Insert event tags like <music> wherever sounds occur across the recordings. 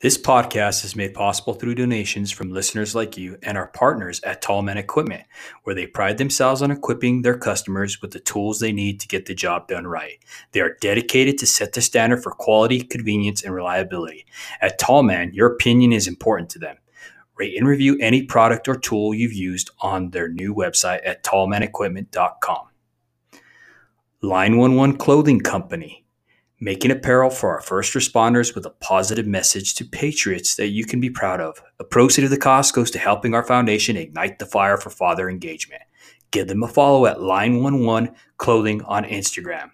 This podcast is made possible through donations from listeners like you and our partners at Tallman Equipment, where they pride themselves on equipping their customers with the tools they need to get the job done right. They are dedicated to set the standard for quality, convenience, and reliability. At Tallman, your opinion is important to them. Rate and review any product or tool you've used on their new website at tallmanequipment.com. Line 11 Clothing Company making apparel for our first responders with a positive message to patriots that you can be proud of. A proceed of the cost goes to helping our foundation ignite the fire for father engagement. Give them a follow at Line11 Clothing on Instagram.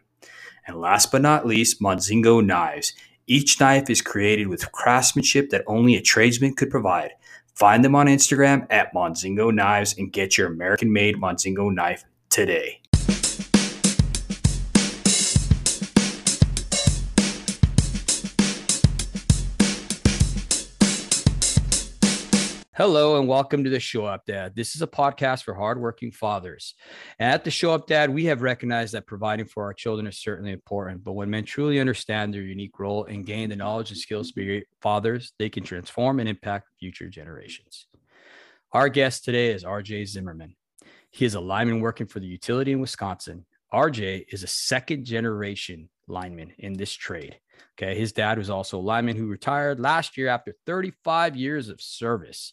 And last but not least, Monzingo Knives. Each knife is created with craftsmanship that only a tradesman could provide. Find them on Instagram at Monzingo Knives and get your American made Monzingo knife today. Hello and welcome to the Show Up Dad. This is a podcast for hardworking fathers. At the Show Up Dad, we have recognized that providing for our children is certainly important, but when men truly understand their unique role and gain the knowledge and skills to be fathers, they can transform and impact future generations. Our guest today is RJ Zimmerman. He is a lineman working for the utility in Wisconsin. RJ is a second generation lineman in this trade. Okay. His dad was also a lineman who retired last year after 35 years of service.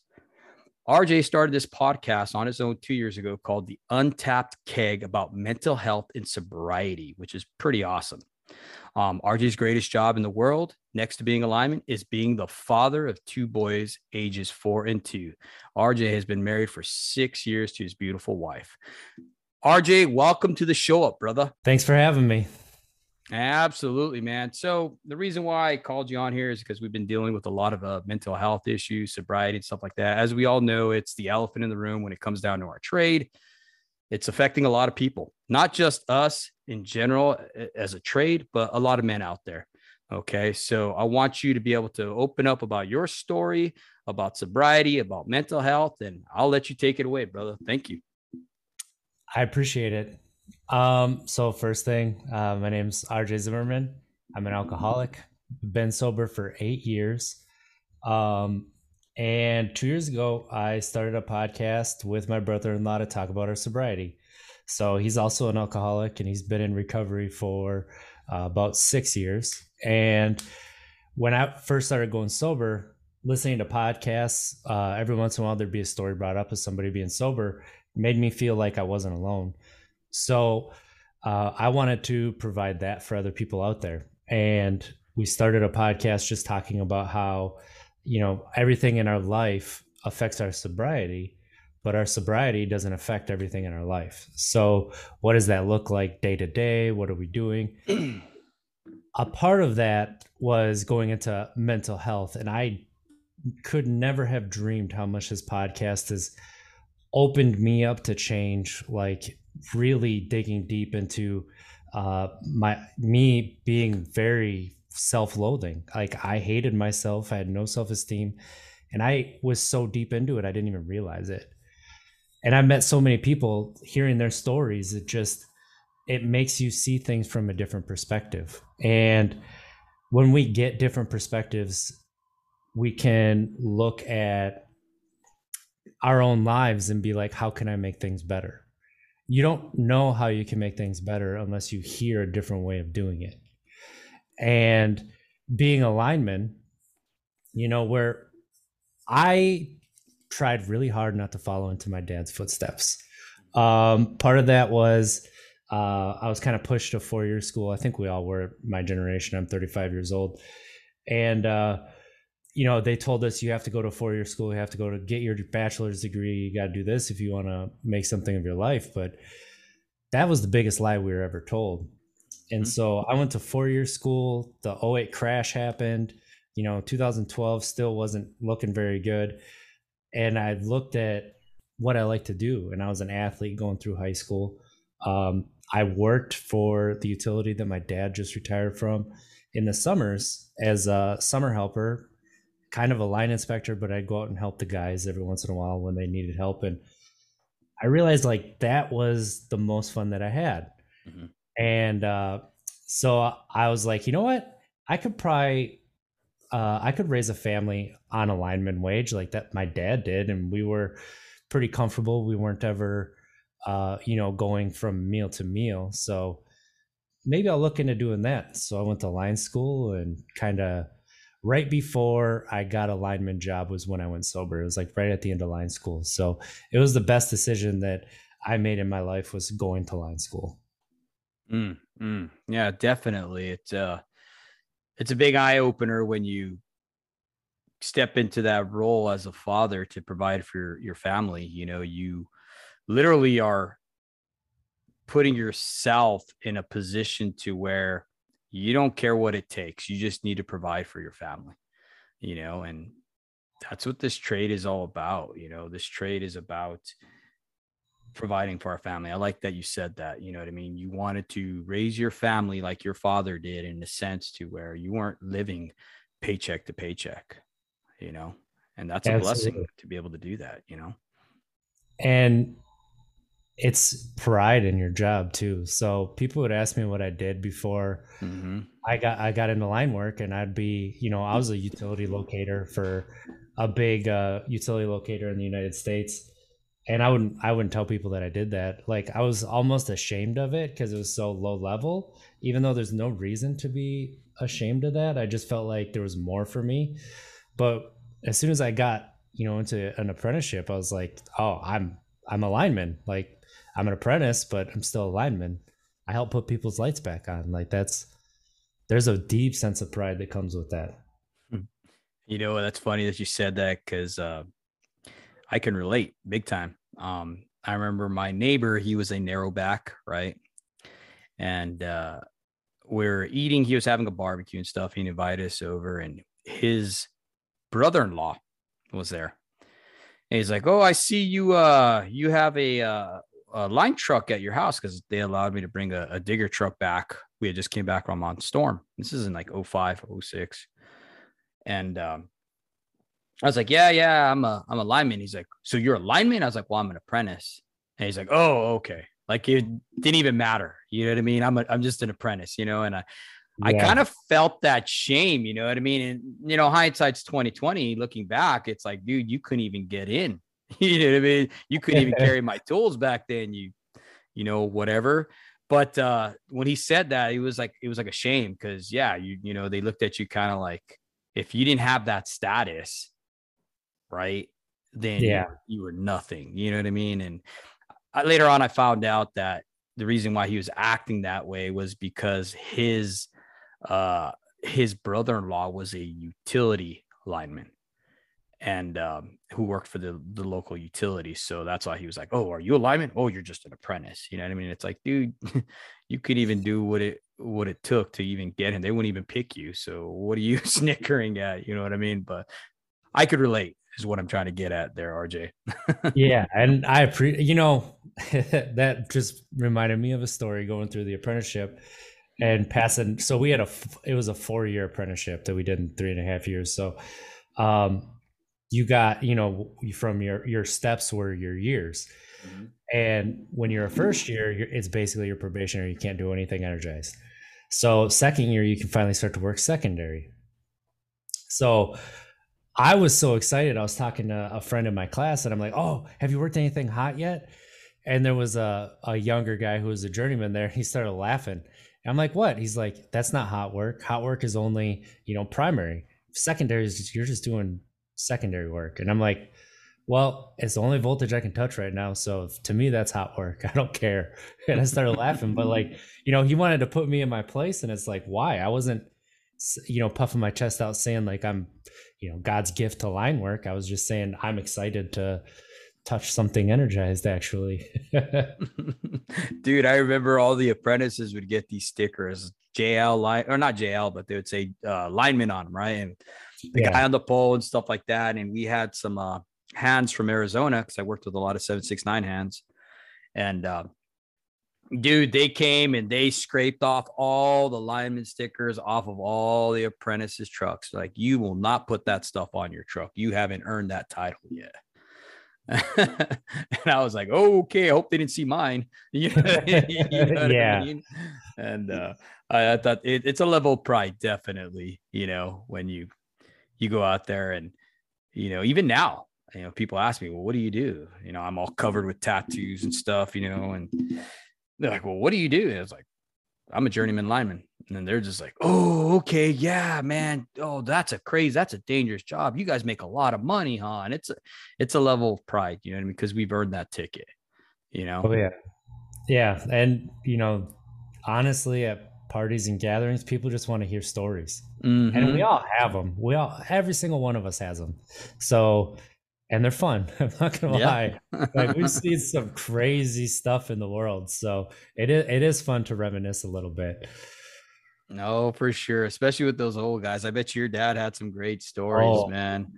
RJ started this podcast on his own two years ago called The Untapped Keg about mental health and sobriety, which is pretty awesome. Um, RJ's greatest job in the world, next to being a lineman, is being the father of two boys, ages four and two. RJ has been married for six years to his beautiful wife. RJ, welcome to the show up, brother. Thanks for having me. Absolutely, man. So the reason why I called you on here is because we've been dealing with a lot of uh, mental health issues, sobriety, and stuff like that. As we all know, it's the elephant in the room when it comes down to our trade. It's affecting a lot of people, not just us in general as a trade, but a lot of men out there. Okay. So I want you to be able to open up about your story, about sobriety, about mental health, and I'll let you take it away, brother. Thank you. I appreciate it. Um, so first thing, uh, my name's RJ Zimmerman. I'm an alcoholic. Been sober for eight years. Um, and two years ago, I started a podcast with my brother-in-law to talk about our sobriety. So he's also an alcoholic, and he's been in recovery for uh, about six years. And when I first started going sober, listening to podcasts, uh, every once in a while there'd be a story brought up of somebody being sober, made me feel like I wasn't alone. So uh, I wanted to provide that for other people out there. And we started a podcast just talking about how, you know, everything in our life affects our sobriety, but our sobriety doesn't affect everything in our life. So, what does that look like day to day? What are we doing? <clears throat> a part of that was going into mental health. And I could never have dreamed how much this podcast has opened me up to change. Like, really digging deep into uh, my me being very self-loathing. Like I hated myself. I had no self-esteem, and I was so deep into it I didn't even realize it. And I met so many people hearing their stories. It just it makes you see things from a different perspective. And when we get different perspectives, we can look at our own lives and be like, how can I make things better? You don't know how you can make things better unless you hear a different way of doing it. And being a lineman, you know, where I tried really hard not to follow into my dad's footsteps. Um, part of that was uh, I was kind of pushed to four year school. I think we all were my generation. I'm 35 years old. And, uh, you know, they told us you have to go to four year school, you have to go to get your bachelor's degree, you got to do this if you want to make something of your life. But that was the biggest lie we were ever told. And mm-hmm. so I went to four year school. The 08 crash happened. You know, 2012 still wasn't looking very good. And I looked at what I like to do. And I was an athlete going through high school. Um, I worked for the utility that my dad just retired from in the summers as a summer helper kind of a line inspector, but I'd go out and help the guys every once in a while when they needed help. And I realized like that was the most fun that I had. Mm-hmm. And uh, so I was like, you know what? I could probably uh, I could raise a family on a lineman wage like that my dad did, and we were pretty comfortable. We weren't ever, uh, you know, going from meal to meal. So maybe I'll look into doing that. So I went to line school and kind of right before I got a lineman job was when I went sober. It was like right at the end of line school. So it was the best decision that I made in my life was going to line school. Mm, mm, yeah, definitely. It's uh it's a big eye opener when you step into that role as a father to provide for your, your family. You know, you literally are putting yourself in a position to where you don't care what it takes. You just need to provide for your family, you know, and that's what this trade is all about. You know, this trade is about providing for our family. I like that you said that. You know what I mean? You wanted to raise your family like your father did in a sense to where you weren't living paycheck to paycheck, you know? And that's a Absolutely. blessing to be able to do that, you know? And it's pride in your job too. So people would ask me what I did before mm-hmm. I got I got into line work, and I'd be, you know, I was a utility locator for a big uh, utility locator in the United States, and I wouldn't I wouldn't tell people that I did that. Like I was almost ashamed of it because it was so low level. Even though there's no reason to be ashamed of that, I just felt like there was more for me. But as soon as I got you know into an apprenticeship, I was like, oh, I'm I'm a lineman. Like I'm an apprentice, but I'm still a lineman. I help put people's lights back on. Like that's there's a deep sense of pride that comes with that. Hmm. You know, that's funny that you said that because uh, I can relate big time. Um, I remember my neighbor, he was a narrow back, right? And uh, we're eating, he was having a barbecue and stuff. He invited us over, and his brother in law was there. And he's like, Oh, I see you uh you have a uh a line truck at your house because they allowed me to bring a, a, digger truck back. We had just came back from on storm. This is in like 05, 06. And um, I was like, yeah, yeah, I'm a I'm a lineman. He's like, so you're a lineman? I was like, well, I'm an apprentice. And he's like, oh, okay. Like it didn't even matter. You know what I mean? I'm a, I'm just an apprentice, you know, and I yeah. I kind of felt that shame, you know what I mean? And you know, hindsight's 2020, looking back, it's like, dude, you couldn't even get in <laughs> you know what I mean? You couldn't even <laughs> carry my tools back then. You, you know, whatever. But uh, when he said that, it was like it was like a shame because yeah, you you know they looked at you kind of like if you didn't have that status, right? Then yeah, you, you were nothing. You know what I mean? And I, later on, I found out that the reason why he was acting that way was because his uh his brother-in-law was a utility lineman and um, who worked for the the local utility. So that's why he was like, "Oh, are you a lineman? Oh, you're just an apprentice." You know what I mean? It's like, dude, <laughs> you could even <laughs> do what it what it took to even get him. They wouldn't even pick you. So what are you <laughs> snickering at? You know what I mean? But I could relate is what I'm trying to get at there, RJ. yeah, and I appreciate. You know, that just reminded me of a story going through the apprenticeship and passing. So we had a it was a four year apprenticeship that we did in three and a half years. So um you got you know from your your steps were your years. Mm-hmm. and when you're a first year it's basically your probationary you can't do anything energized. So second year you can finally start to work secondary. So i was so excited. I was talking to a friend in my class and i'm like oh have you worked anything hot yet? And there was a, a younger guy who was a journeyman there he started laughing. And i'm like what? He's like that's not hot work. Hot work is only you know primary. Secondary is you're just doing secondary work. And I'm like, well, it's the only voltage I can touch right now. So to me, that's hot work. <laughs> I don't care. <laughs> And I started laughing, but like, you know, he wanted to put me in my place. And it's like, why? I wasn't, you know, puffing my chest out saying like I'm, you know, God's gift to line work. I was just saying I'm excited to touch something energized actually. <laughs> Dude, I remember all the apprentices would get these stickers, JL line or not JL, but they would say uh, lineman on them, right? And the yeah. guy on the pole and stuff like that. And we had some uh, hands from Arizona because I worked with a lot of 769 hands. And uh, dude, they came and they scraped off all the lineman stickers off of all the apprentices' trucks. Like, you will not put that stuff on your truck. You haven't earned that title yet. <laughs> and I was like, oh, okay, I hope they didn't see mine. <laughs> you know, yeah. I mean? And uh, I, I, thought it, it's a level of pride, definitely, you know, when you you go out there and, you know, even now, you know, people ask me, well, what do you do? You know, I'm all covered with tattoos and stuff, you know, and they're like, well, what do you do? And it's like, I'm a journeyman lineman. And then they're just like, oh, okay, yeah, man. Oh, that's a crazy, that's a dangerous job. You guys make a lot of money, huh? And it's a it's a level of pride, you know, I mean? because we've earned that ticket, you know. Oh yeah. Yeah. And you know, honestly, at parties and gatherings, people just want to hear stories. Mm-hmm. And we all have them. We all every single one of us has them. So and they're fun. <laughs> I'm not gonna yeah. lie. like we've seen some crazy stuff in the world, so it is it is fun to reminisce a little bit. No, for sure, especially with those old guys. I bet your dad had some great stories, oh, man.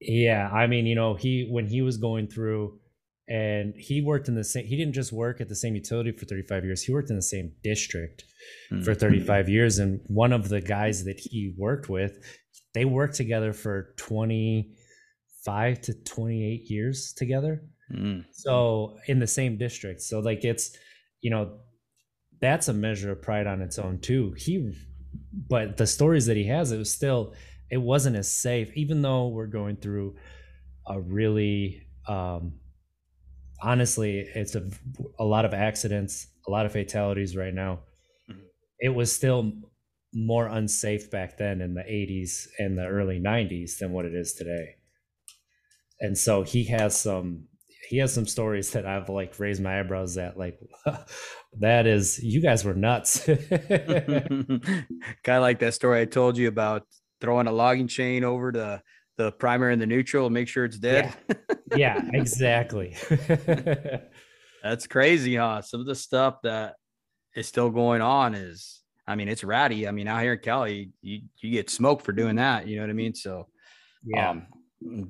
Yeah, I mean, you know, he when he was going through, and he worked in the same. He didn't just work at the same utility for 35 years. He worked in the same district mm-hmm. for 35 years, and one of the guys that he worked with, they worked together for 20 five to 28 years together. Mm. So in the same district. So like it's, you know, that's a measure of pride on its own too. He, but the stories that he has, it was still, it wasn't as safe, even though we're going through a really, um, honestly, it's a, a lot of accidents, a lot of fatalities right now. Mm-hmm. It was still more unsafe back then in the 80s and the early 90s than what it is today and so he has some he has some stories that I've like raised my eyebrows at. Like, <laughs> that is, you guys were nuts. <laughs> kind of like that story I told you about throwing a logging chain over the the primary and the neutral and make sure it's dead. Yeah, <laughs> yeah exactly. <laughs> That's crazy, huh? Some of the stuff that is still going on is, I mean, it's ratty. I mean, out here in Cali, you you get smoked for doing that. You know what I mean? So, yeah, um,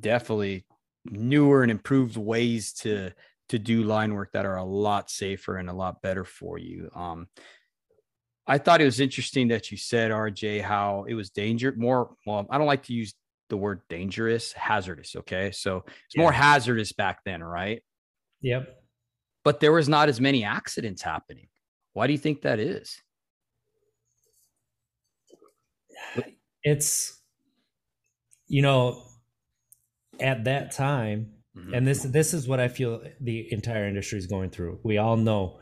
definitely newer and improved ways to to do line work that are a lot safer and a lot better for you. Um, I thought it was interesting that you said, RJ, how it was danger more. Well, I don't like to use the word dangerous, hazardous. Okay. So it's yeah. more hazardous back then, right? Yep. But there was not as many accidents happening. Why do you think that is? It's, you know, at that time, mm-hmm. and this this is what I feel the entire industry is going through. We all know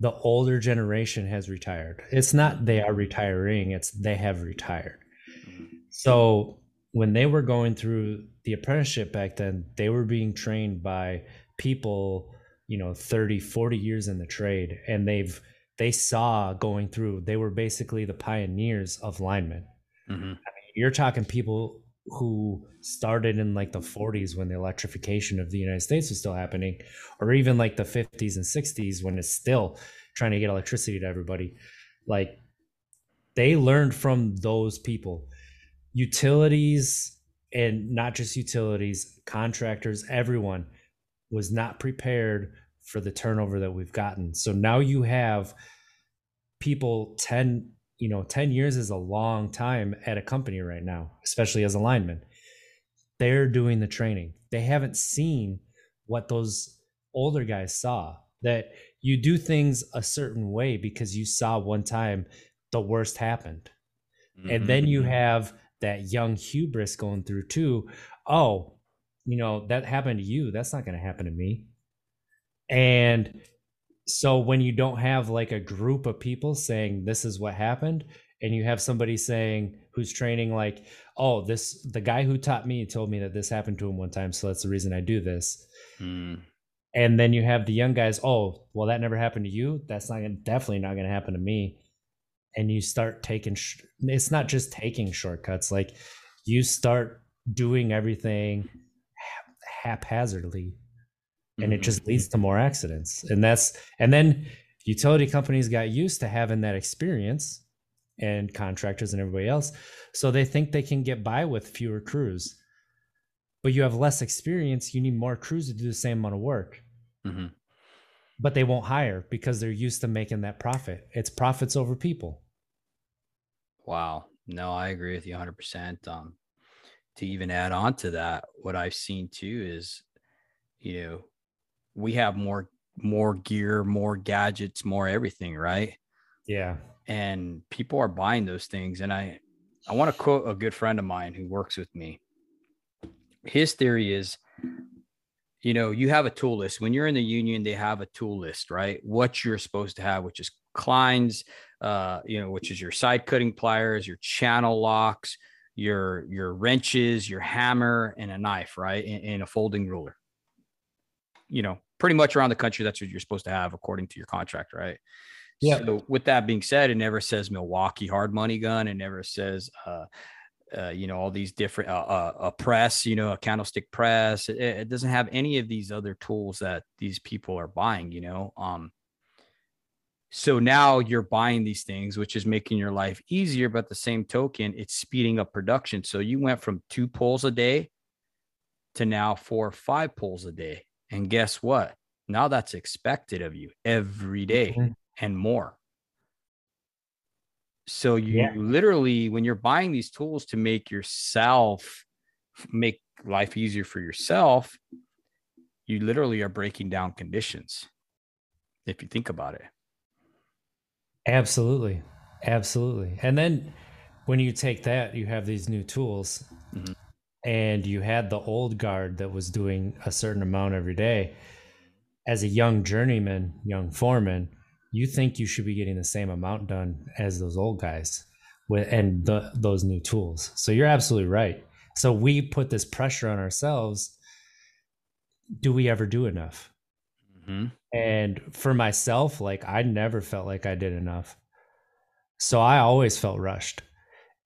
the older generation has retired. It's not they are retiring, it's they have retired. Mm-hmm. So when they were going through the apprenticeship back then, they were being trained by people, you know, 30, 40 years in the trade and they've they saw going through, they were basically the pioneers of linemen. Mm-hmm. I mean, you're talking people who started in like the 40s when the electrification of the United States was still happening, or even like the 50s and 60s when it's still trying to get electricity to everybody. Like they learned from those people. Utilities and not just utilities, contractors, everyone was not prepared for the turnover that we've gotten. So now you have people 10 you know 10 years is a long time at a company right now especially as a lineman they're doing the training they haven't seen what those older guys saw that you do things a certain way because you saw one time the worst happened mm-hmm. and then you have that young hubris going through too. Oh you know that happened to you. That's not going to happen to me. And so when you don't have like a group of people saying this is what happened and you have somebody saying who's training like oh this the guy who taught me told me that this happened to him one time so that's the reason i do this. Mm. and then you have the young guys oh well that never happened to you. That's not gonna, definitely not going to happen to me and you start taking sh- it's not just taking shortcuts like you start doing everything haphazardly and it just mm-hmm. leads to more accidents. And that's and then utility companies got used to having that experience and contractors and everybody else so they think they can get by with fewer crews. But you have less experience you need more crews to do the same amount of work. Mm-hmm. but they won't hire because they're used to making that profit. It's profits over people wow no i agree with you 100% um, to even add on to that what i've seen too is you know we have more more gear, more gadgets, more everything, right? Yeah. And people are buying those things. And I I want to quote a good friend of mine who works with me. His theory is, you know, you have a tool list. When you're in the union, they have a tool list, right? What you're supposed to have, which is Kleins, uh, you know, which is your side cutting pliers, your channel locks, your your wrenches, your hammer, and a knife, right? And, and a folding ruler. You know, pretty much around the country, that's what you're supposed to have according to your contract, right? Yeah. So with that being said, it never says Milwaukee hard money gun. It never says, uh, uh, you know, all these different uh, uh, a press, you know, a candlestick press. It, it, doesn't have any of these other tools that these people are buying. You know, um, so now you're buying these things, which is making your life easier, but the same token, it's speeding up production. So you went from two pulls a day to now four or five pulls a day. And guess what? Now that's expected of you every day mm-hmm. and more. So you yeah. literally, when you're buying these tools to make yourself make life easier for yourself, you literally are breaking down conditions. If you think about it. Absolutely. Absolutely. And then when you take that, you have these new tools mm-hmm. and you had the old guard that was doing a certain amount every day. As a young journeyman, young foreman, you think you should be getting the same amount done as those old guys with and the, those new tools. So you're absolutely right. So we put this pressure on ourselves. Do we ever do enough? Mm-hmm. And for myself, like I never felt like I did enough. So I always felt rushed.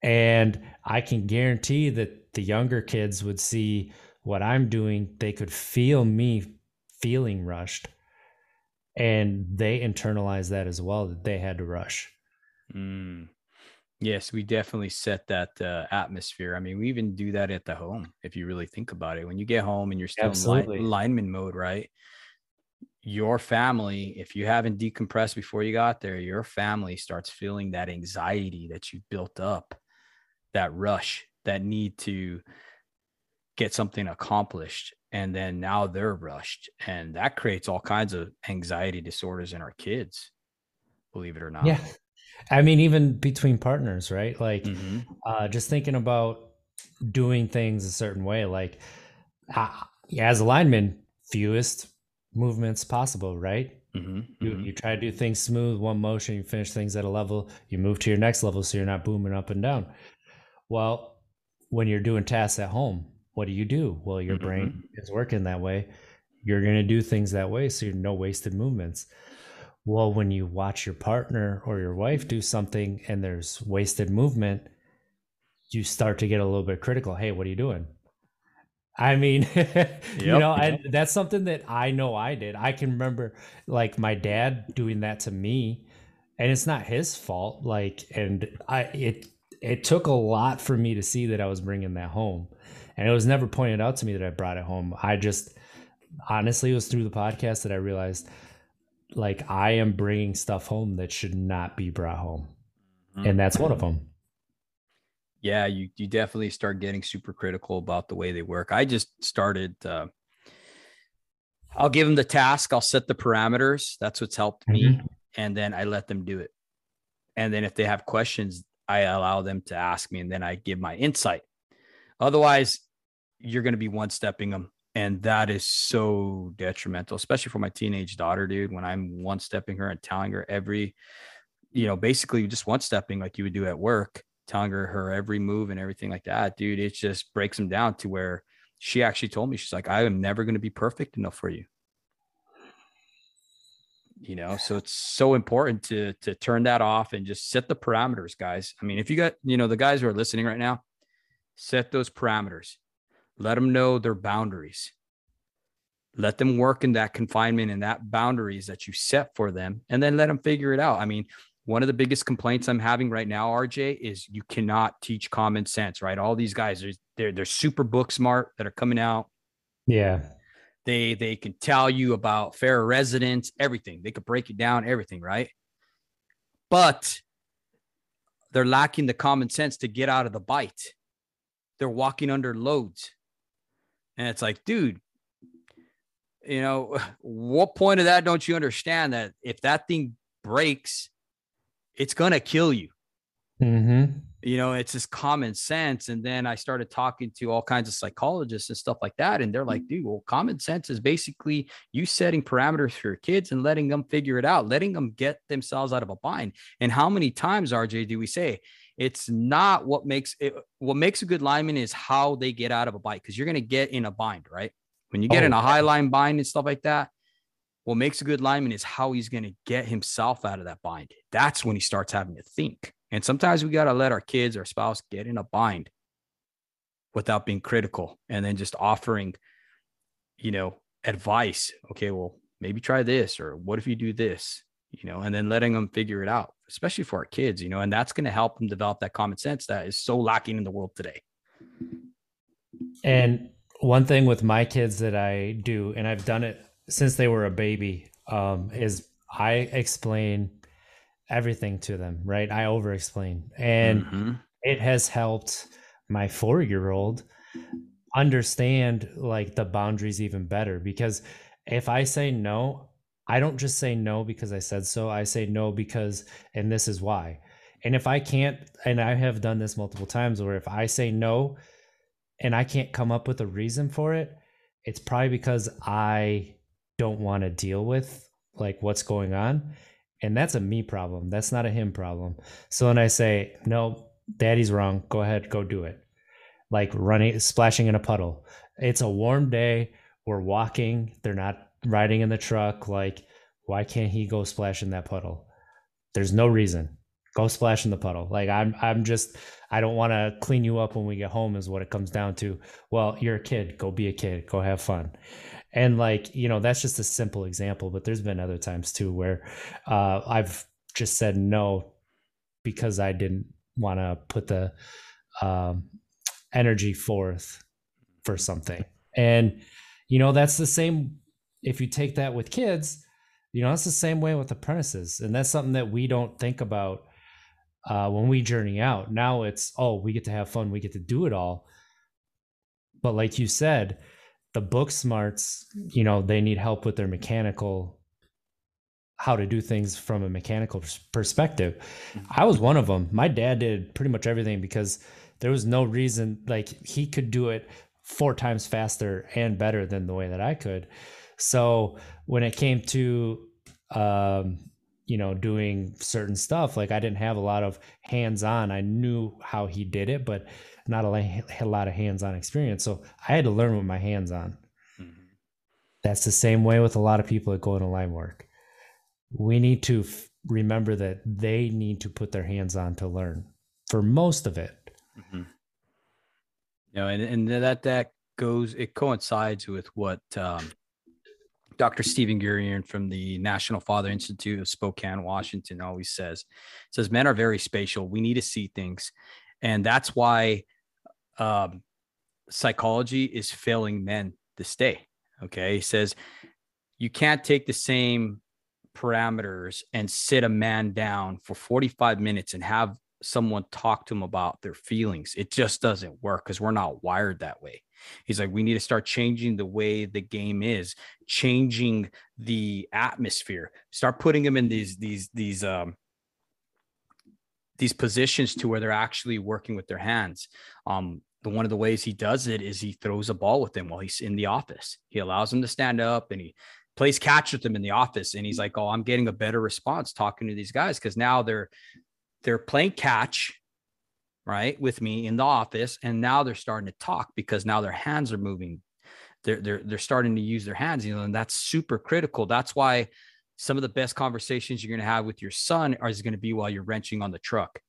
And I can guarantee that the younger kids would see what I'm doing, they could feel me feeling rushed. And they internalize that as well, that they had to rush. Mm. Yes, we definitely set that uh, atmosphere. I mean, we even do that at the home if you really think about it. When you get home and you're still Absolutely. in lineman mode, right? Your family, if you haven't decompressed before you got there, your family starts feeling that anxiety that you built up, that rush, that need to get something accomplished. And then now they're rushed. And that creates all kinds of anxiety disorders in our kids, believe it or not. Yeah. I mean, even between partners, right? Like, mm-hmm. uh, just thinking about doing things a certain way. Like, uh, as a lineman, fewest movements possible, right? Mm-hmm, you, mm-hmm. you try to do things smooth, one motion, you finish things at a level, you move to your next level so you're not booming up and down. Well, when you're doing tasks at home, what do you do? Well, your mm-hmm. brain is working that way. You're going to do things that way so you're no wasted movements. Well, when you watch your partner or your wife do something and there's wasted movement, you start to get a little bit critical. Hey, what are you doing? I mean, <laughs> yep, you know, yep. and that's something that I know I did. I can remember like my dad doing that to me, and it's not his fault. Like, and I it it took a lot for me to see that I was bringing that home, and it was never pointed out to me that I brought it home. I just honestly it was through the podcast that I realized like I am bringing stuff home that should not be brought home, mm-hmm. and that's one of them yeah, you you definitely start getting super critical about the way they work. I just started. Uh, I'll give them the task. I'll set the parameters. That's what's helped mm-hmm. me, and then I let them do it. And then if they have questions, I allow them to ask me, and then I give my insight. Otherwise, you're going to be one stepping them, and that is so detrimental, especially for my teenage daughter, dude. When I'm one stepping her and telling her every, you know, basically just one stepping like you would do at work telling her her every move and everything like that, dude, it just breaks them down to where she actually told me, she's like, I am never going to be perfect enough for you. You know, so it's so important to to turn that off and just set the parameters, guys. I mean, if you got, you know, the guys who are listening right now, set those parameters. Let them know their boundaries. Let them work in that confinement and that boundaries that you set for them, and then let them figure it out. I mean, one of the biggest complaints I'm having right now, RJ, is you cannot teach common sense, right? All these guys, they're they're super book smart that are coming out. Yeah. They they can tell you about ferroresonance, everything. They could break it down, everything, right? But they're lacking the common sense to get out of the bite. They're walking under loads. And it's like, dude, you know, <laughs> what point of that don't you understand that if that thing breaks, it's gonna kill you. Mm-hmm. you know it's just common sense. And then i started talking to all kinds of psychologists and stuff like that. And they're like dude well common sense is basically you setting parameters for your kids and letting them figure it out letting them get themselves out of a bind. And how many times rj do we say it's not what makes it what makes a good lineman is how they get out of a bind because you're going to get in a bind right? When you get oh, in a high line bind and stuff like that what makes a good lineman is how he's going to get himself out of that bind that's when he starts having to think and sometimes we got to let our kids, our spouse get in a bind without being critical and then just offering, you know, advice. Okay, well, maybe try this, or what if you do this, you know, and then letting them figure it out, especially for our kids, you know, and that's going to help them develop that common sense that is so lacking in the world today. And one thing with my kids that I do, and I've done it since they were a baby, um, is I explain everything to them, right? I over explain. And mm-hmm. it has helped my four year old understand like the boundaries even better because if I say no, I don't just say no because I said so. I say no because, and this is why. And if I can't, and I have done this multiple times where if I say no and I can't come up with a reason for it, it's probably because I don't want to deal with like what's going on and that's a me problem. That's not a him problem. So when I say, no, daddy's wrong, go ahead, go do it. Like running, splashing in a puddle. It's a warm day. We're walking. They're not riding in the truck. Like, why can't he go splash in that puddle? There's no reason. Go splash in the puddle. Like I'm, I'm just, I don't want to clean you up when we get home. Is what it comes down to. Well, you're a kid. Go be a kid. Go have fun and like you know that's just a simple example but there's been other times too where uh, i've just said no because i didn't want to put the um, energy forth for something. And you know that's the same if you take that with kids you know that's the same way with apprentices. And that's something that we don't think about uh, when we journey out. Now it's oh we get to have fun we get to do it all. But like you said the book smarts, you know, they need help with their mechanical how to do things from a mechanical perspective. I was one of them. My dad did pretty much everything because there was no reason like he could do it four times faster and better than the way that I could. So when it came to um, you know doing certain stuff like i didn't have a lot of hands on i knew how he did it but not a, a lot of hands-on experience so i had to learn with my hands on mm-hmm. that's the same way with a lot of people that go into line work we need to f- remember that they need to put their hands on to learn for most of it mm-hmm. you know and, and that that goes it coincides with what um, Dr. Stephen Gurian from the National Father Institute of Spokane, Washington, always says, says men are very spatial. We need to see things, and that's why um, psychology is failing men this day. Okay, he says you can't take the same parameters and sit a man down for 45 minutes and have someone talk to him about their feelings. It just doesn't work because we're not wired that way. He's like, we need to start changing the way the game is, changing the atmosphere, start putting them in these, these, these, um, these positions to where they're actually working with their hands. Um, the one of the ways he does it is he throws a ball with them while he's in the office. He allows them to stand up and he plays catch with them in the office. And he's like, "Oh, I'm getting a better response talking to these guys because now they're they're playing catch right with me in the office and now they're starting to talk because now their hands are moving they're they're they're starting to use their hands you know and that's super critical that's why some of the best conversations you're going to have with your son are going to be while you're wrenching on the truck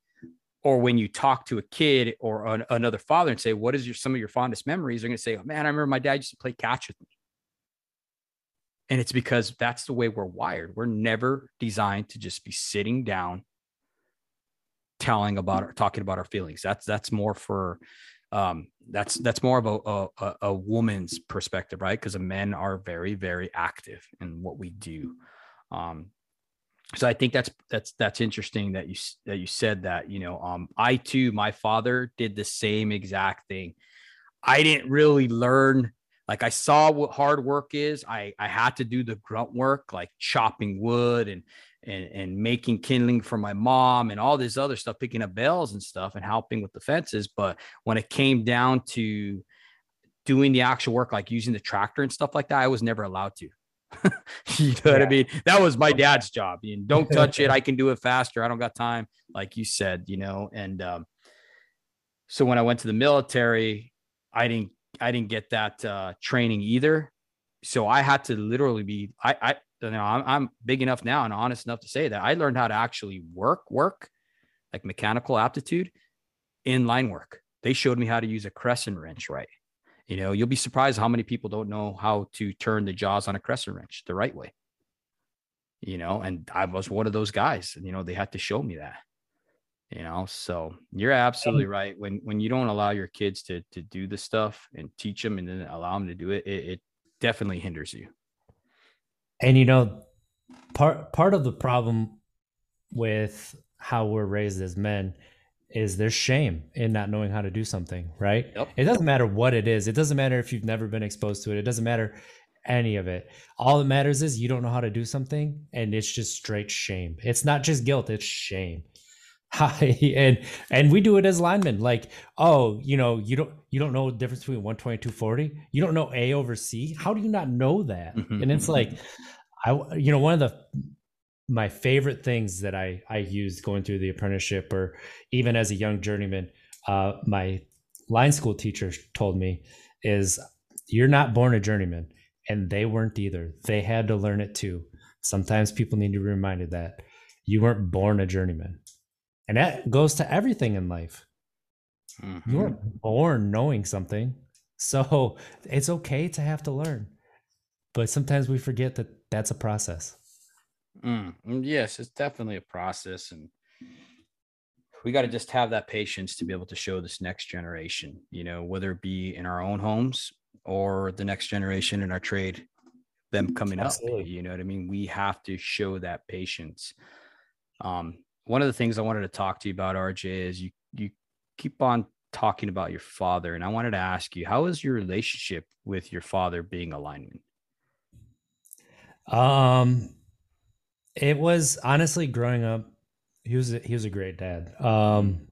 or when you talk to a kid or an, another father and say what is your some of your fondest memories they're going to say oh, man i remember my dad used to play catch with me and it's because that's the way we're wired we're never designed to just be sitting down telling about or talking about our feelings. That's that's more for um that's that's more of a a, a woman's perspective, right? Because men are very very active in what we do. Um, so I think that's that's that's interesting that you that you said that. You know, um, I too, my father did the same exact thing. I didn't really learn like I saw what hard work is. I I had to do the grunt work, like chopping wood and and and making kindling for my mom and all this other stuff, picking up bells and stuff and helping with the fences. But when it came down to doing the actual work, like using the tractor and stuff like that, I was never allowed to. <laughs> you know yeah. what I mean? That was my dad's job. You know, don't touch it. <laughs> I can do it faster. I don't got time, like you said, you know. And um, so when I went to the military, I didn't I didn't get that uh, training either. So I had to literally be I I you know I'm, I'm big enough now and honest enough to say that I learned how to actually work work like mechanical aptitude in line work. They showed me how to use a crescent wrench right. You know, you'll be surprised how many people don't know how to turn the jaws on a crescent wrench the right way. You know, and I was one of those guys, and you know, they had to show me that. You know, so you're absolutely um, right. When when you don't allow your kids to to do the stuff and teach them and then allow them to do it, it, it definitely hinders you. And you know, part part of the problem with how we're raised as men is there's shame in not knowing how to do something, right? Yep. It doesn't matter what it is. It doesn't matter if you've never been exposed to it. It doesn't matter any of it. All that matters is you don't know how to do something and it's just straight shame. It's not just guilt, it's shame. <laughs> and and we do it as linemen like oh you know you don't you don't know the difference between 120 240 you don't know a over c how do you not know that mm-hmm. and it's like i you know one of the my favorite things that I I used going through the apprenticeship or even as a young journeyman, uh, my line school teacher told me is you're not born a journeyman, and they weren't either. They had to learn it too. Sometimes people need to be reminded that you weren't born a journeyman, and that goes to everything in life. Mm-hmm. You weren't born knowing something, so it's okay to have to learn. But sometimes we forget that that's a process. Mm, mm, yes, it's definitely a process, and we got to just have that patience to be able to show this next generation. You know, whether it be in our own homes or the next generation in our trade, them coming Absolutely. up. You know what I mean? We have to show that patience. Um, one of the things I wanted to talk to you about, RJ, is you you keep on talking about your father, and I wanted to ask you, how is your relationship with your father being a lineman? Um, it was honestly growing up. He was a, he was a great dad. Um,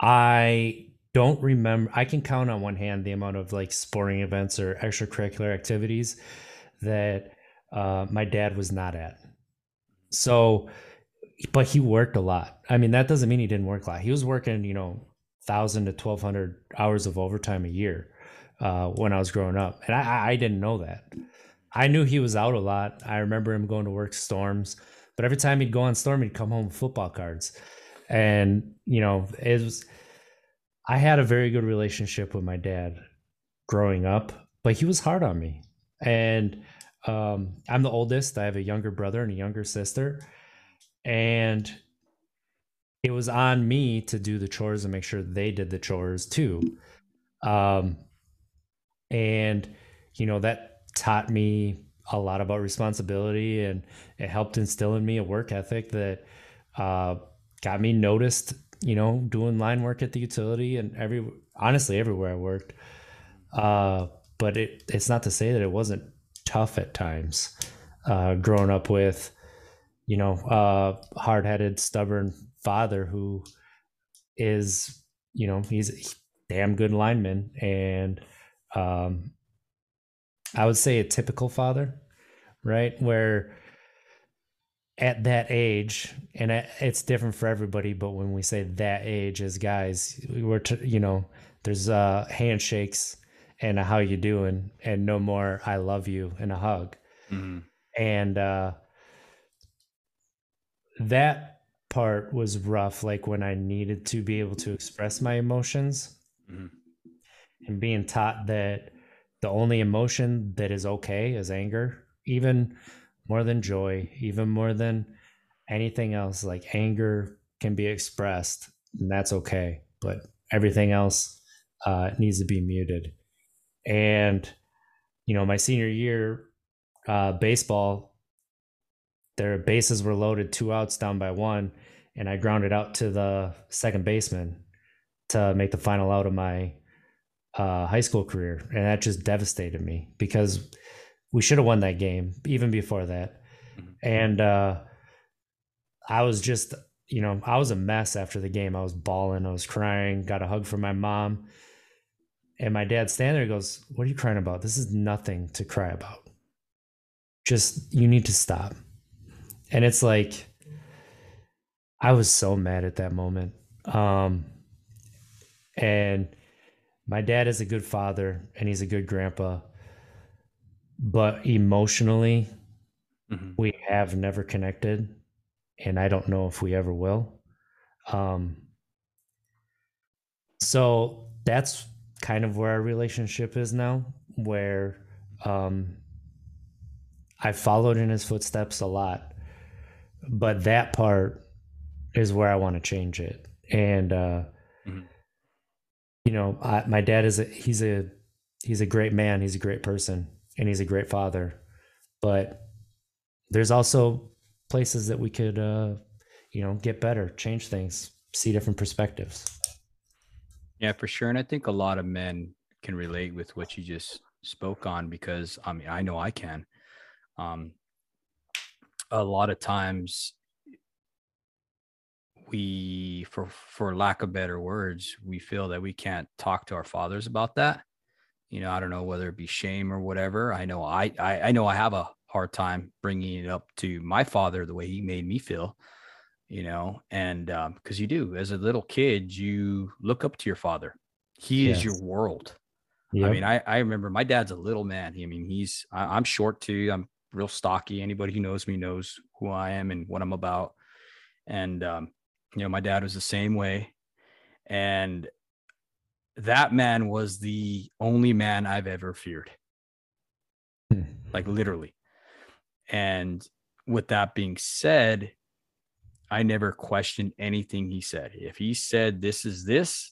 I don't remember. I can count on one hand the amount of like sporting events or extracurricular activities that uh, my dad was not at. So, but he worked a lot. I mean, that doesn't mean he didn't work a lot. He was working, you know, thousand to twelve hundred hours of overtime a year uh, when I was growing up, and I, I didn't know that. I knew he was out a lot. I remember him going to work storms, but every time he'd go on storm, he'd come home with football cards. And, you know, it was, I had a very good relationship with my dad growing up, but he was hard on me. And um, I'm the oldest. I have a younger brother and a younger sister. And it was on me to do the chores and make sure they did the chores too. Um, and, you know, that taught me a lot about responsibility and it helped instill in me a work ethic that uh, got me noticed you know doing line work at the utility and every honestly everywhere i worked. Uh, but it it's not to say that it wasn't tough at times uh, growing up with you know uh, hard-headed stubborn father who is you know he's a damn good lineman and um, I would say a typical father, right? Where at that age, and it's different for everybody, but when we say that age as guys, we're, t- you know, there's uh, handshakes and a how you doing and no more I love you and a hug. Mm-hmm. And uh, that part was rough, like when I needed to be able to express my emotions mm-hmm. and being taught that the only emotion that is okay is anger, even more than joy, even more than anything else. Like anger can be expressed, and that's okay, but everything else uh, needs to be muted. And you know, my senior year, uh, baseball, their bases were loaded, two outs down by one, and I grounded out to the second baseman to make the final out of my uh, high school career, and that just devastated me because we should have won that game even before that, mm-hmm. and uh, I was just you know I was a mess after the game. I was bawling, I was crying, got a hug from my mom, and my dad standing there goes, "What are you crying about? This is nothing to cry about. Just you need to stop." And it's like I was so mad at that moment. Um, and my dad is a good father and he's a good grandpa. But emotionally, mm-hmm. we have never connected. And I don't know if we ever will. Um, so that's kind of where our relationship is now, where um, I followed in his footsteps a lot. But that part is where I want to change it. And uh, mm-hmm. You know, I, my dad is a he's a he's a great man. He's a great person, and he's a great father. But there's also places that we could, uh, you know, get better, change things, see different perspectives. Yeah, for sure. And I think a lot of men can relate with what you just spoke on because I mean, I know I can. Um, a lot of times we for for lack of better words we feel that we can't talk to our fathers about that. You know i don't know whether it be shame or whatever. I know i i, I know i have a hard time bringing it up to my father the way he made me feel you know and um because you do as a little kid you look up to your father. He yes. is your world. Yep. i mean I, I remember my dad's a little man. I mean he's I, i'm short too. I'm real stocky. Anybody who knows me knows who i am and what i'm about. And um you know my dad was the same way. And that man was the only man i've ever feared. Hmm. like literally. And with that being said i never questioned anything he said. If he said this is this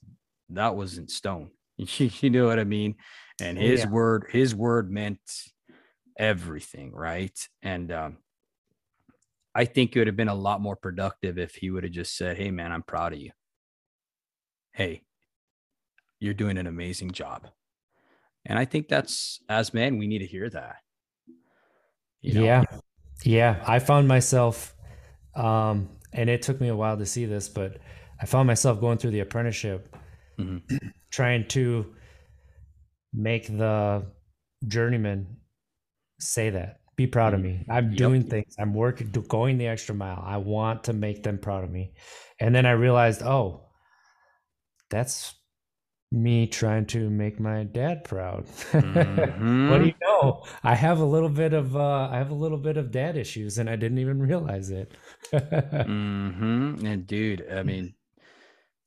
that was in stone. <laughs> You know what i mean? And oh, his yeah. word his word meant everything right? And um I think it would have been a lot more productive if he would have just said, Hey, man, I'm proud of you. Hey, you're doing an amazing job. And I think that's, as men, we need to hear that. You know? Yeah. Yeah. I found myself, um, and it took me a while to see this, but I found myself going through the apprenticeship, mm-hmm. <clears throat> trying to make the journeyman say that be proud of mm. me. I'm yep. doing things. I'm working, going the extra mile. I want to make them proud of me. And then I realized, oh, that's me trying to make my dad proud. Mm-hmm. <laughs> what do you know? I have a little bit of uh, I have a little bit of dad issues, and I didn't even realize it. mm-hmm. And dude, I <laughs> mean,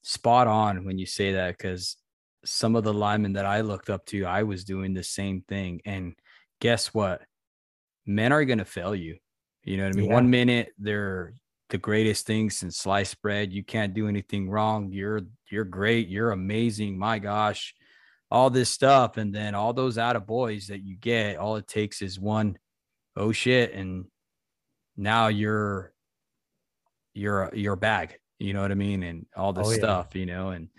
spot on when you say that because some of the linemen that I looked up to, I was doing the same thing. And guess what? Men are going to fail you. You know what I mean? Yeah. One minute they're the greatest thing since sliced bread. You can't do anything wrong. You're you're great. You're amazing. My gosh, all this stuff, and then all those out of boys that you get. All it takes is one, oh shit, and now you're you're your bag. You know what I mean? And all this oh, yeah. stuff. You know, and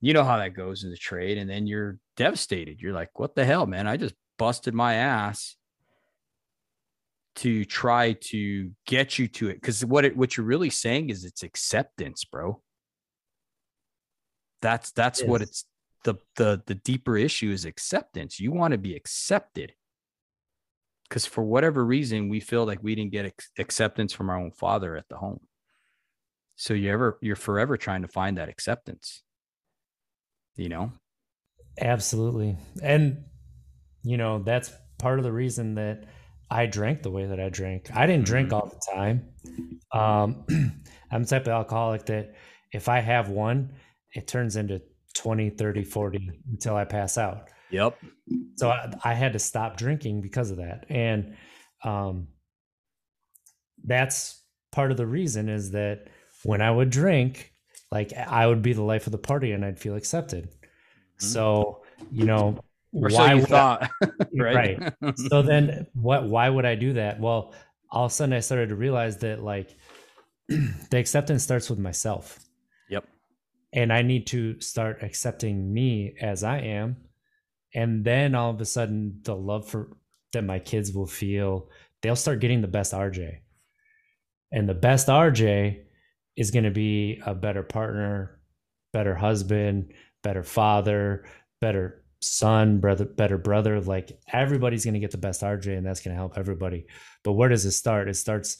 you know how that goes in the trade, and then you're devastated. You're like, what the hell, man? I just busted my ass to try to get you to it because what it what you're really saying is it's acceptance bro. That's that's what it's the the the deeper issue is acceptance. You want to be accepted. Because for whatever reason we feel like we didn't get ex- acceptance from our own father at the home. So you ever you're forever trying to find that acceptance you know? Absolutely. And you know that's part of the reason that I drank the way that I drank. I didn't drink mm-hmm. all the time. Um, <clears throat> I'm the type of alcoholic that if I have one, it turns into 20, 30, 40 until I pass out. Yep. So I, I had to stop drinking because of that. And um, that's part of the reason is that when I would drink, like I would be the life of the party and I'd feel accepted. Mm-hmm. So, you know, or why so you thought, I, <laughs> <laughs> right? right. so then, what? Why would I do that? Well, all of a sudden, I started to realize that like <clears throat> the acceptance starts with myself. Yep. And I need to start accepting me as I am, and then all of a sudden the love for that my kids will feel they'll start getting the best rj and the best rj is going to be a better partner better husband better father better son brother better brother like everybody's going to get the best rj and that's going to help everybody. But where does it start? It starts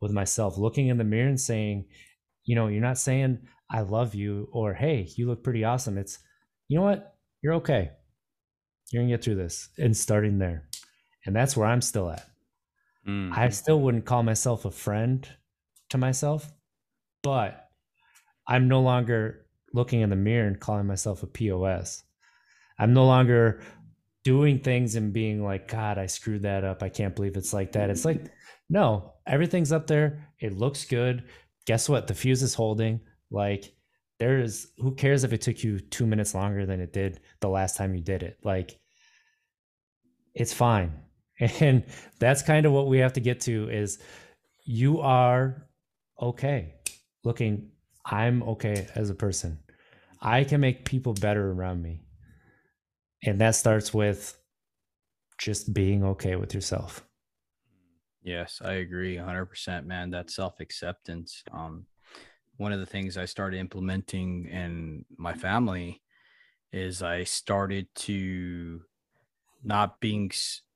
with myself looking in the mirror and saying you know you're not saying i love you or hey you look pretty awesome it's you know what? You're okay. You're gonna get through this and starting there. And that's where i'm still at. Mm-hmm. i still wouldn't call myself a friend to myself but i'm no longer looking in the mirror and calling myself a pos i'm no longer doing things and being like god i screwed that up. I can't believe it's like that. It's like no everything's up there. It looks good. Guess what? The fuse is holding. Like there's who cares if it took you two minutes longer than it did the last time you did it? Like it's fine. <laughs> And that's kind of what we have to get to is you are okay. Looking i'm okay as a person. I can make people better around me and that starts with just being okay with yourself yes i agree 100% man that self-acceptance um one of the things I started implementing in my family is I started to not being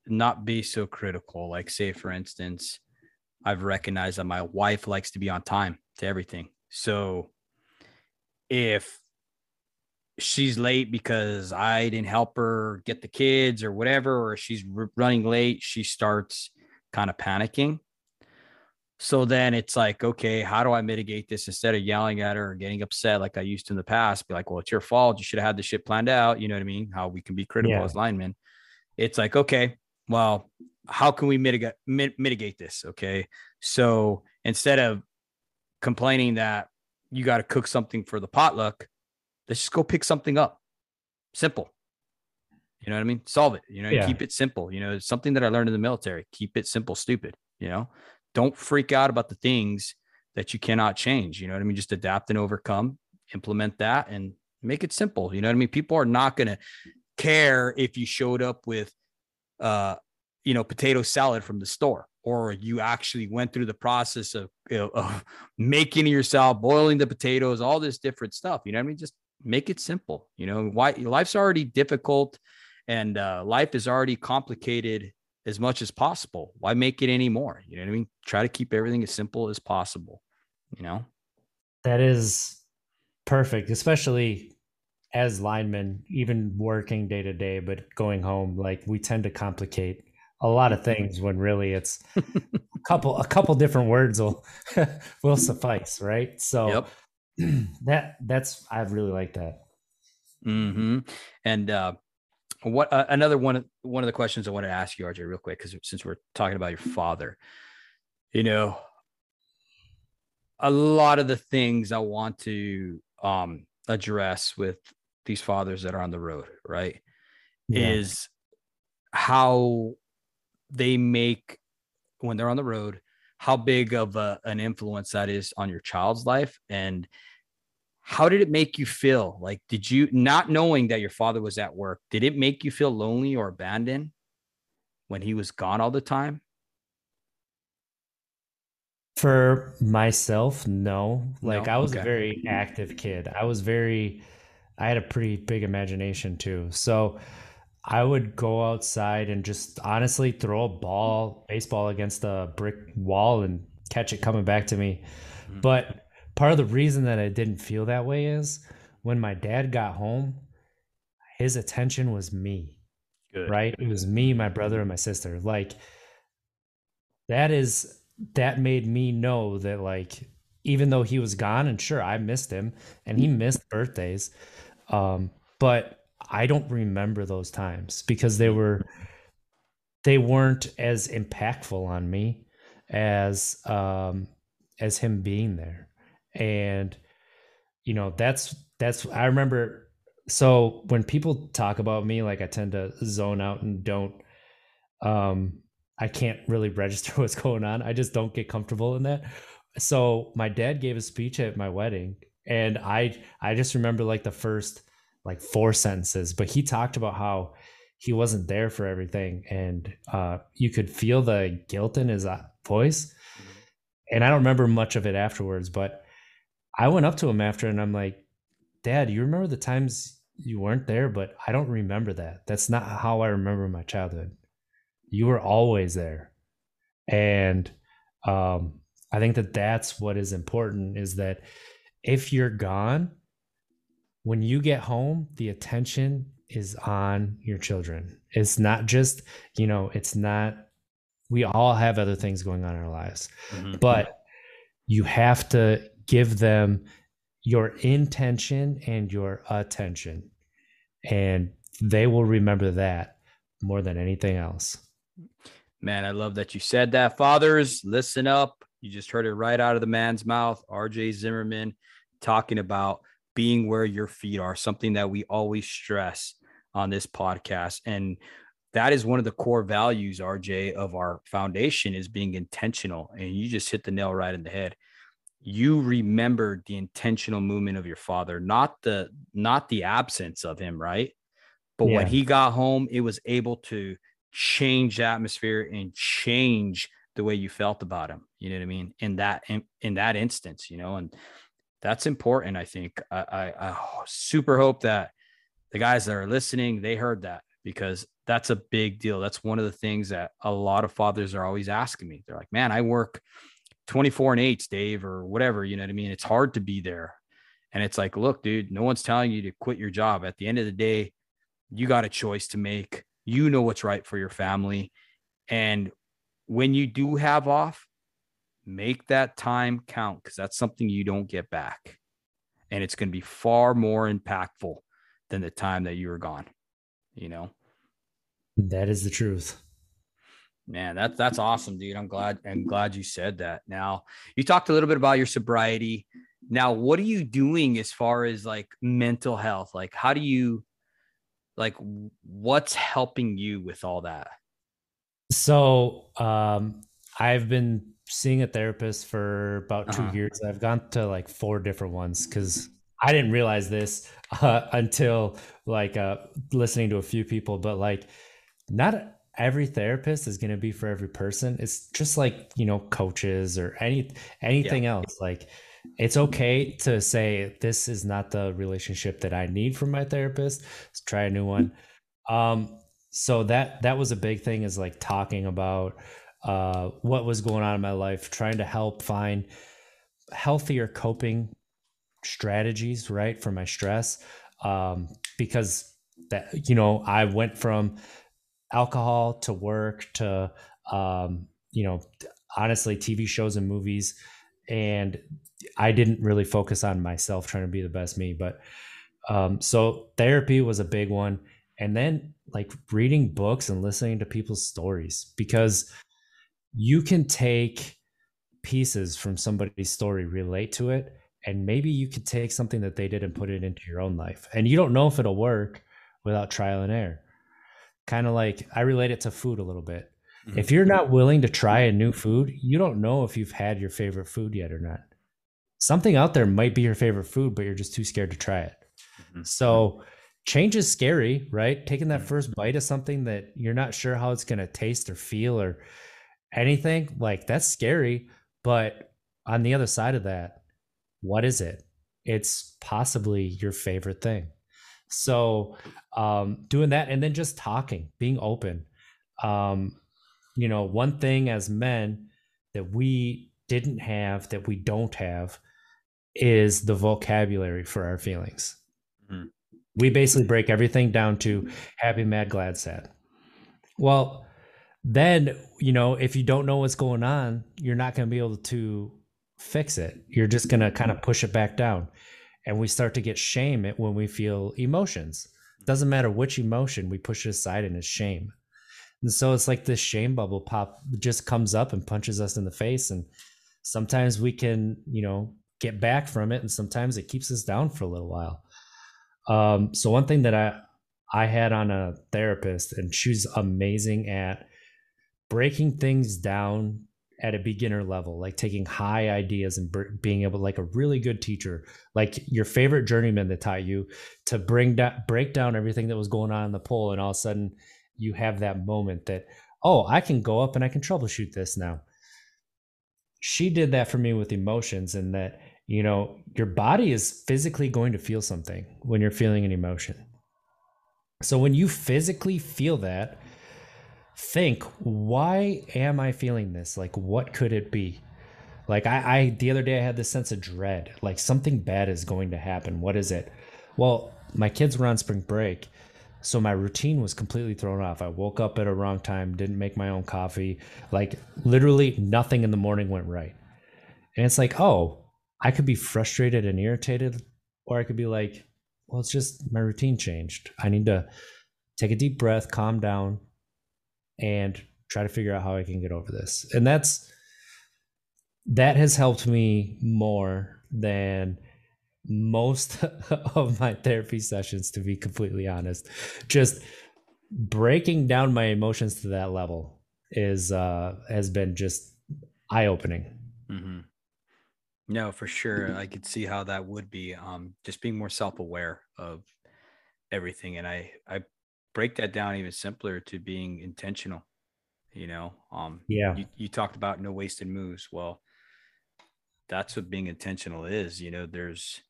not be so critical. Like say for instance, I've recognized that my wife likes to be on time to everything. So if she's late because I didn't help her get the kids or whatever, or she's running late, she starts kind of panicking. So then it's like, okay, how do I mitigate this instead of yelling at her or getting upset like I used to in the past? Be like, well, it's your fault. You should have had the shit planned out. You know what I mean? How we can be critical yeah. as linemen. It's like, okay, well, how can we mitigate mitigate this? Okay, so instead of complaining that you got to cook something for the potluck, let's just go pick something up. Simple. You know what I mean? Solve it. You know, yeah. keep it simple. You know, it's something that I learned in the military. Keep it simple, stupid. You know, don't freak out about the things that you cannot change. You know what I mean? Just adapt and overcome, implement that and make it simple. You know what I mean? People are not going to care if you showed up with, uh, you know, potato salad from the store, or you actually went through the process of, you know, of <laughs> making yourself, boiling the potatoes, all this different stuff. You know what I mean? Just make it simple. You know, why life's already difficult and uh, life is already complicated as much as possible. Why make it any more? You know what I mean? Try to keep everything as simple as possible, you know? That is perfect, especially as linemen, even working day to day, but going home, like we tend to complicate a lot of things when really it's <laughs> a couple a couple different words will <laughs> will suffice, right? So yep. <clears throat> that that's I really like that. Mm-hmm. And uh what uh, another one one of the questions I want to ask you, RJ, real quick, because since we're talking about your father, you know, a lot of the things I want to um, address with these fathers that are on the road, right, yeah. is how they make when they're on the road, how big of a, an influence that is on your child's life, and how did it make you feel? Like, did you not knowing that your father was at work, did it make you feel lonely or abandoned when he was gone all the time? For myself, no. Like, no? I was okay. a very active kid. I was very, I had a pretty big imagination too. So, I would go outside and just honestly throw a ball, baseball against a brick wall and catch it coming back to me. Mm-hmm. But part of the reason that I didn't feel that way is when my dad got home, his attention was me. Good. Right? It was me, my brother, and my sister. Like that is that made me know that like even though he was gone and sure I missed him and he missed birthdays um but I don't remember those times because they were they weren't as impactful on me as um as him being there. And you know that's that's i remember so when people talk about me like i tend to zone out and don't um i can't really register <laughs> what's going on. I just don't get comfortable in that. So my dad gave a speech at my wedding and i i just remember like the first like four sentences, but he talked about how he wasn't there for everything and uh, you could feel the guilt in his uh, voice. Mm-hmm. And I don't remember much of it afterwards, but I went up to him after and I'm like, Dad, you remember the times you weren't there, but I don't remember that. That's not how I remember my childhood. You were always there. And um, I think that that's what is important is that if you're gone, when you get home, the attention is on your children. It's not just, you know, it's not, we all have other things going on in our lives, mm-hmm. but you have to give them your intention and your attention. And they will remember that more than anything else. Man, I love that you said that. Fathers, listen up. You just heard it right out of the man's mouth. RJ Zimmerman talking about being where your feet are, something that we always stress on this podcast. And that is one of the core values, RJ, of our foundation is being intentional. And you just hit the nail right in the head. You remembered the intentional movement of your father, not the not the absence of him, right? But yeah. when he got home, it was able to change atmosphere and change the way you felt about him. You know what I mean? In that in, in that instance, you know, and that's important. I think I, I, I super hope that the guys that are listening they heard that because that's a big deal. That's one of the things that a lot of fathers are always asking me. They're like, "Man, I work 24 and 8s, Dave, or whatever." You know what I mean? It's hard to be there, and it's like, look, dude, no one's telling you to quit your job. At the end of the day, you got a choice to make. You know what's right for your family, and when you do have off, make that time count because that's something you don't get back. And it's going to be far more impactful than the time that you were gone, you know? That is the truth. Man, that's that's awesome, dude. I'm glad I'm glad you said that. Now, you talked a little bit about your sobriety. Now, what are you doing as far as like mental health? Like how do you like what's helping you with all that? So, um I've been seeing a therapist for about 2 uh-huh. years. I've gone to like four different ones because I didn't realize this uh, <laughs> until like uh, listening to a few people, but like not every therapist is going to be for every person. It's just like, you know, coaches or any anything yeah. else. Like it's okay to say this is not the relationship that I need from my therapist. Let's try a new one. Um so that that was a big thing is like talking about uh, what was going on in my life, trying to help find healthier coping strategies, right, for my stress. Um, because that, you know, I went from alcohol to work to, um, you know, honestly, TV shows and movies. And I didn't really focus on myself trying to be the best me. But um, so therapy was a big one. And then like reading books and listening to people's stories because you can take pieces from somebody's story, relate to it, and maybe you could take something that they did and put it into your own life. And you don't know if it'll work without trial and error. Kind of like I relate it to food a little bit. Mm-hmm. If you're not willing to try a new food, you don't know if you've had your favorite food yet or not. Something out there might be your favorite food, but you're just too scared to try it. Mm-hmm. So, change is scary, right? Taking that mm-hmm. first bite of something that you're not sure how it's going to taste or feel or anything like that's scary but on the other side of that what is it? It's possibly your favorite thing. So um doing that and then just talking being open. Um you know one thing as men that we didn't have that we don't have is the vocabulary for our feelings. Mm-hmm. we basically break everything down to happy mad glad sad. Well then you know if you don't know what's going on you're not going to be able to fix it. You're just going to kind of push it back down. And we start to get shame it when we feel emotions. Doesn't matter which emotion we push it aside and it's shame. And so it's like this shame bubble pop just comes up and punches us in the face. And sometimes we can you know get back from it and sometimes it keeps us down for a little while. Um, so one thing that i i had on a therapist and she's amazing at breaking things down at a beginner level, like taking high ideas and being able, like a really good teacher, like your favorite journeyman that taught you to bring that break down everything that was going on in the pole, and all of a sudden you have that moment that, oh, I can go up and I can troubleshoot this now. She did that for me with emotions, and that you know your body is physically going to feel something when you're feeling an emotion. So when you physically feel that think why am i feeling this? Like what could it be? Like I, I the other day i had this sense of dread like something bad is going to happen. What is it? Well my kids were on spring break so my routine was completely thrown off. I woke up at a wrong time didn't make my own coffee like literally nothing in the morning went right. And it's like oh i could be frustrated and irritated or i could be like well it's just my routine changed. I need to take a deep breath calm down and try to figure out how I can get over this. And that's that has helped me more than most <laughs> of my therapy sessions to be completely honest. Just breaking down my emotions to that level is uh has been just eye-opening. Mm-hmm. No, for sure. I could see how that would be. Um, just being more self-aware of everything, and I I break that down even simpler to being intentional you know um yeah. you, you talked about no wasted moves. Well that's what being intentional is you know there's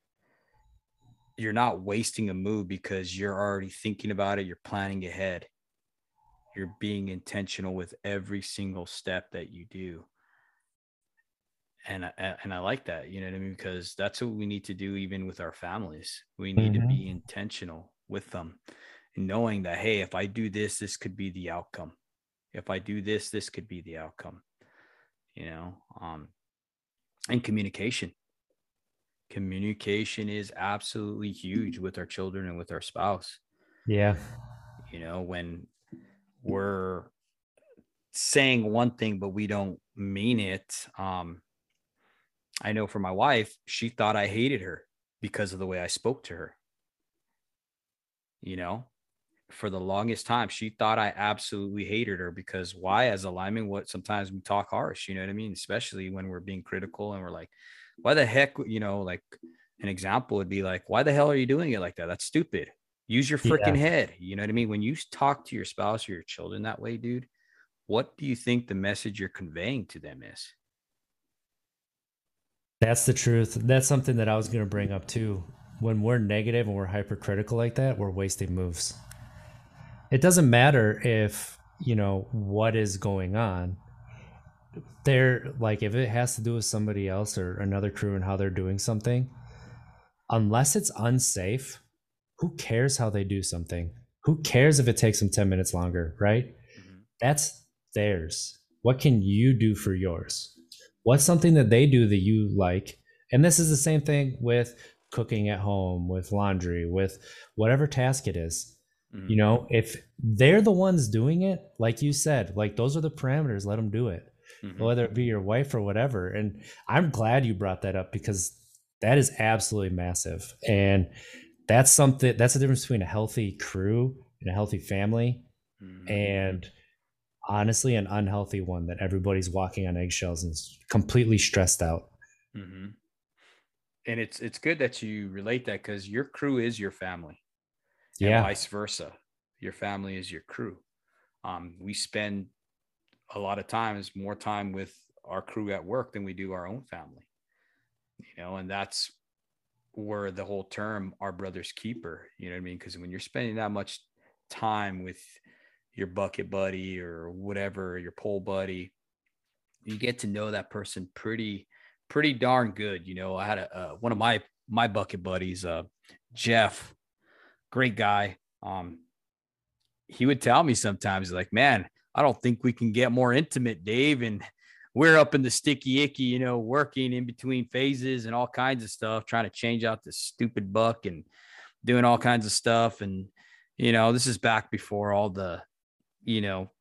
you're not wasting a move because you're already thinking about it you're planning ahead. You're being intentional with every single step that you do. And I, and I like that you know what I mean? Because that's what we need to do even with our families. We need mm-hmm. to be intentional with them knowing that hey if i do this this could be the outcome. If i do this this could be the outcome you know um and communication. Communication is absolutely huge with our children and with our spouse. Yeah. You know when we're saying one thing but we don't mean it um i know for my wife she thought i hated her because of the way i spoke to her. You know for the longest time she thought i absolutely hated her because why as a lineman what sometimes we talk harsh you know what i mean? Especially when we're being critical and we're like why the heck you know like an example would be like why the hell are you doing it like that? That's stupid. Use your freaking yeah. head. You know what i mean? When you talk to your spouse or your children that way dude what do you think the message you're conveying to them is? That's the truth. That's something that i was going to bring up too. When we're negative and we're hypercritical like that we're wasting moves it doesn't matter if you know what is going on. They're like if it has to do with somebody else or another crew and how they're doing something unless it's unsafe who cares how they do something? Who cares if it takes them 10 minutes longer right? Mm-hmm. that's theirs. What can you do for yours? What's something that they do that you like? And this is the same thing with cooking at home with laundry with whatever task it is Mm-hmm. You know, if they're the ones doing it, like you said, like those are the parameters, let them do it. Mm-hmm. Whether it be your wife or whatever. And I'm glad you brought that up because that is absolutely massive. And that's something that's the difference between a healthy crew and a healthy family mm-hmm. and honestly an unhealthy one that everybody's walking on eggshells and completely stressed out. Mm-hmm. And it's it's good that you relate that because your crew is your family yeah. vice versa. Your family is your crew. Um, we spend a lot of times more time with our crew at work than we do our own family you know and that's where the whole term our brother's keeper you know what i mean? Because when you're spending that much time with your bucket buddy or whatever your pole buddy you get to know that person pretty pretty darn good you know? I had a uh, one of my my bucket buddies uh jeff great guy. Um, he would tell me sometimes, like, man, I don't think we can get more intimate, Dave. And we're up in the sticky icky, you know, working in between phases and all kinds of stuff, trying to change out this stupid buck and doing all kinds of stuff. And, you know, this is back before all the, you know,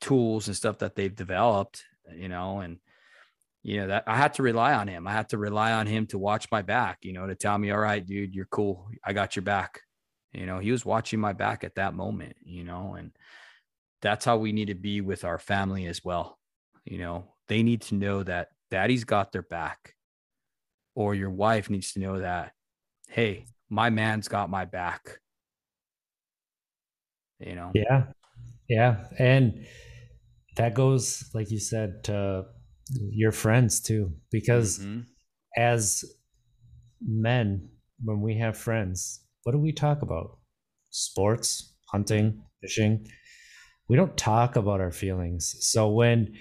tools and stuff that they've developed, you know, and, you know, that I had to rely on him. I had to rely on him to watch my back, you know, to tell me, all right, dude, you're cool. I got your back. You know, he was watching my back at that moment, you know, and that's how we need to be with our family as well. You know, they need to know that daddy's got their back, or your wife needs to know that, hey, my man's got my back. You know? Yeah. Yeah. And that goes, like you said, to your friends too, because mm-hmm. as men, when we have friends, what do we talk about? Sports, hunting, fishing. We don't talk about our feelings. So when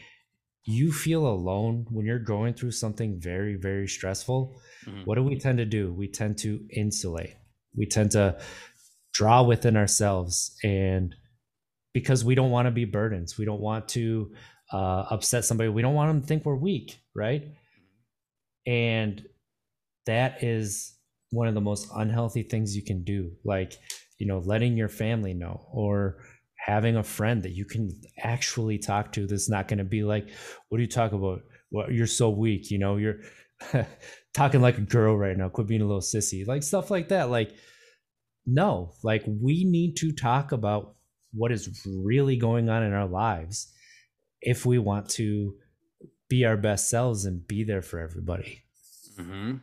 you feel alone, when you're going through something very, very stressful, mm-hmm. what do we tend to do? We tend to insulate. We tend to draw within ourselves and because we don't want to be burdens. We don't want to uh, upset somebody. We don't want them to think we're weak, right? And that is one of the most unhealthy things you can do. Like, you know, letting your family know or having a friend that you can actually talk to that's not going to be like, what do you talk about? What you're so weak, you know, you're <laughs> talking like a girl right now. Quit being a little sissy, like stuff like that. Like, no, like we need to talk about what is really going on in our lives if we want to be our best selves and be there for everybody. Mm-hmm.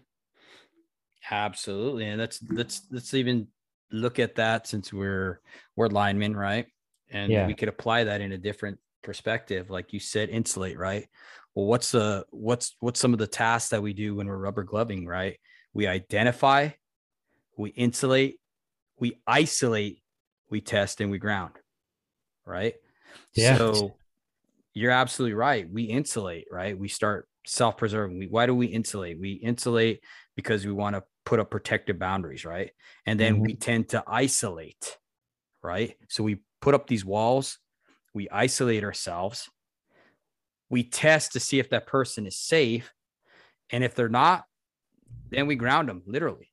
Absolutely, and let's let's let's even look at that since we're we're linemen, right? And yeah. we could apply that in a different perspective, like you said, insulate, right? Well, what's the what's what's some of the tasks that we do when we're rubber gloving, right? We identify, we insulate, we isolate, we test, and we ground, right? Yeah. So you're absolutely right. We insulate, right? We start self-preserving. We, why do we insulate? We insulate because we want to put up protective boundaries, right? And then mm-hmm. we tend to isolate, right? So we put up these walls, we isolate ourselves, we test to see if that person is safe. And if they're not, then we ground them literally,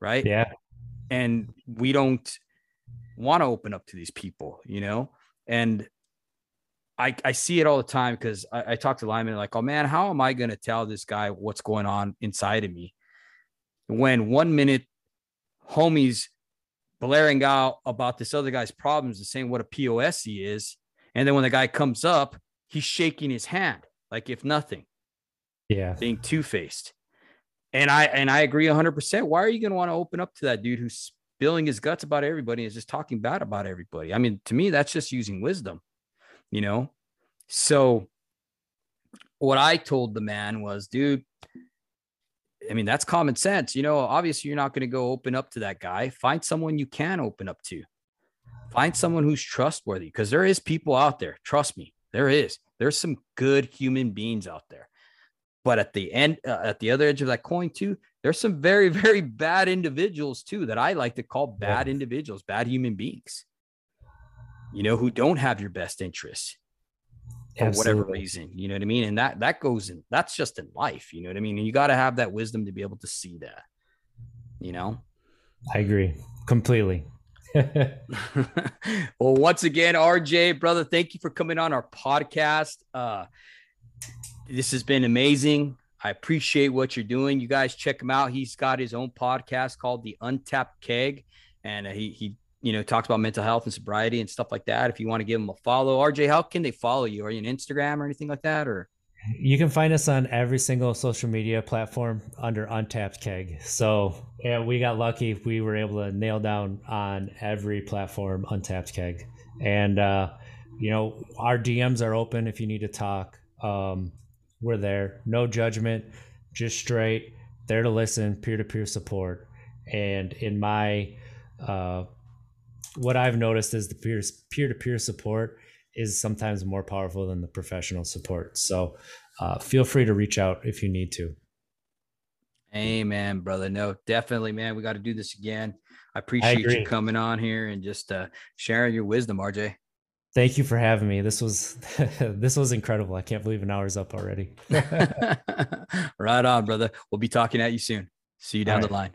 right? Yeah. And we don't want to open up to these people, you know? And I, I see it all the time because I, I talk to linemen like, oh man, how am I going to tell this guy what's going on inside of me? When one minute homies blaring out about this other guy's problems and saying what a POS he is. And then when the guy comes up, he's shaking his hand like if nothing. Yeah. Being two faced. And I and I agree 100%. Why are you going to want to open up to that dude who's spilling his guts about everybody and is just talking bad about everybody? I mean, to me, that's just using wisdom you know? So what I told the man was, dude, I mean, that's common sense. You know, obviously, you're not going to go open up to that guy. Find someone you can open up to. Find someone who's trustworthy because there is people out there. Trust me, there is. There's some good human beings out there. But at the end, uh, at the other edge of that coin, too, there's some very, <laughs> very bad individuals, too, that I like to call bad yeah. individuals, bad human beings you know, who don't have your best interests for Absolutely. whatever reason. You know what I mean? And that that goes in that's just in life, you know what I mean? And you got to have that wisdom to be able to see that. You know? I agree completely. <laughs> well, once again, RJ, brother, thank you for coming on our podcast. Uh this has been amazing. I appreciate what you're doing. You guys check him out. He's got his own podcast called The Untapped Keg, and he he you know, talks about mental health and sobriety and stuff like that. If you want to give them a follow, RJ, how can they follow you? Are you on Instagram or anything like that? Or you can find us on every single social media platform under Untapped Keg. So yeah, we got lucky. We were able to nail down on every platform Untapped Keg. And uh, you know, our DMs are open if you need to talk. Um, we're there. No judgment, just straight, there to listen, peer to peer support. And in my uh, what I've noticed is the peer peer to peer support is sometimes more powerful than the professional support. So uh, feel free to reach out if you need to. Amen, brother. No, definitely, man. We got to do this again. I appreciate I you coming on here and just uh, sharing your wisdom, RJ. Thank you for having me. This was <laughs> this was incredible. I can't believe an hour's up already. <laughs> right on, brother. We'll be talking at you soon. See you down right. the line.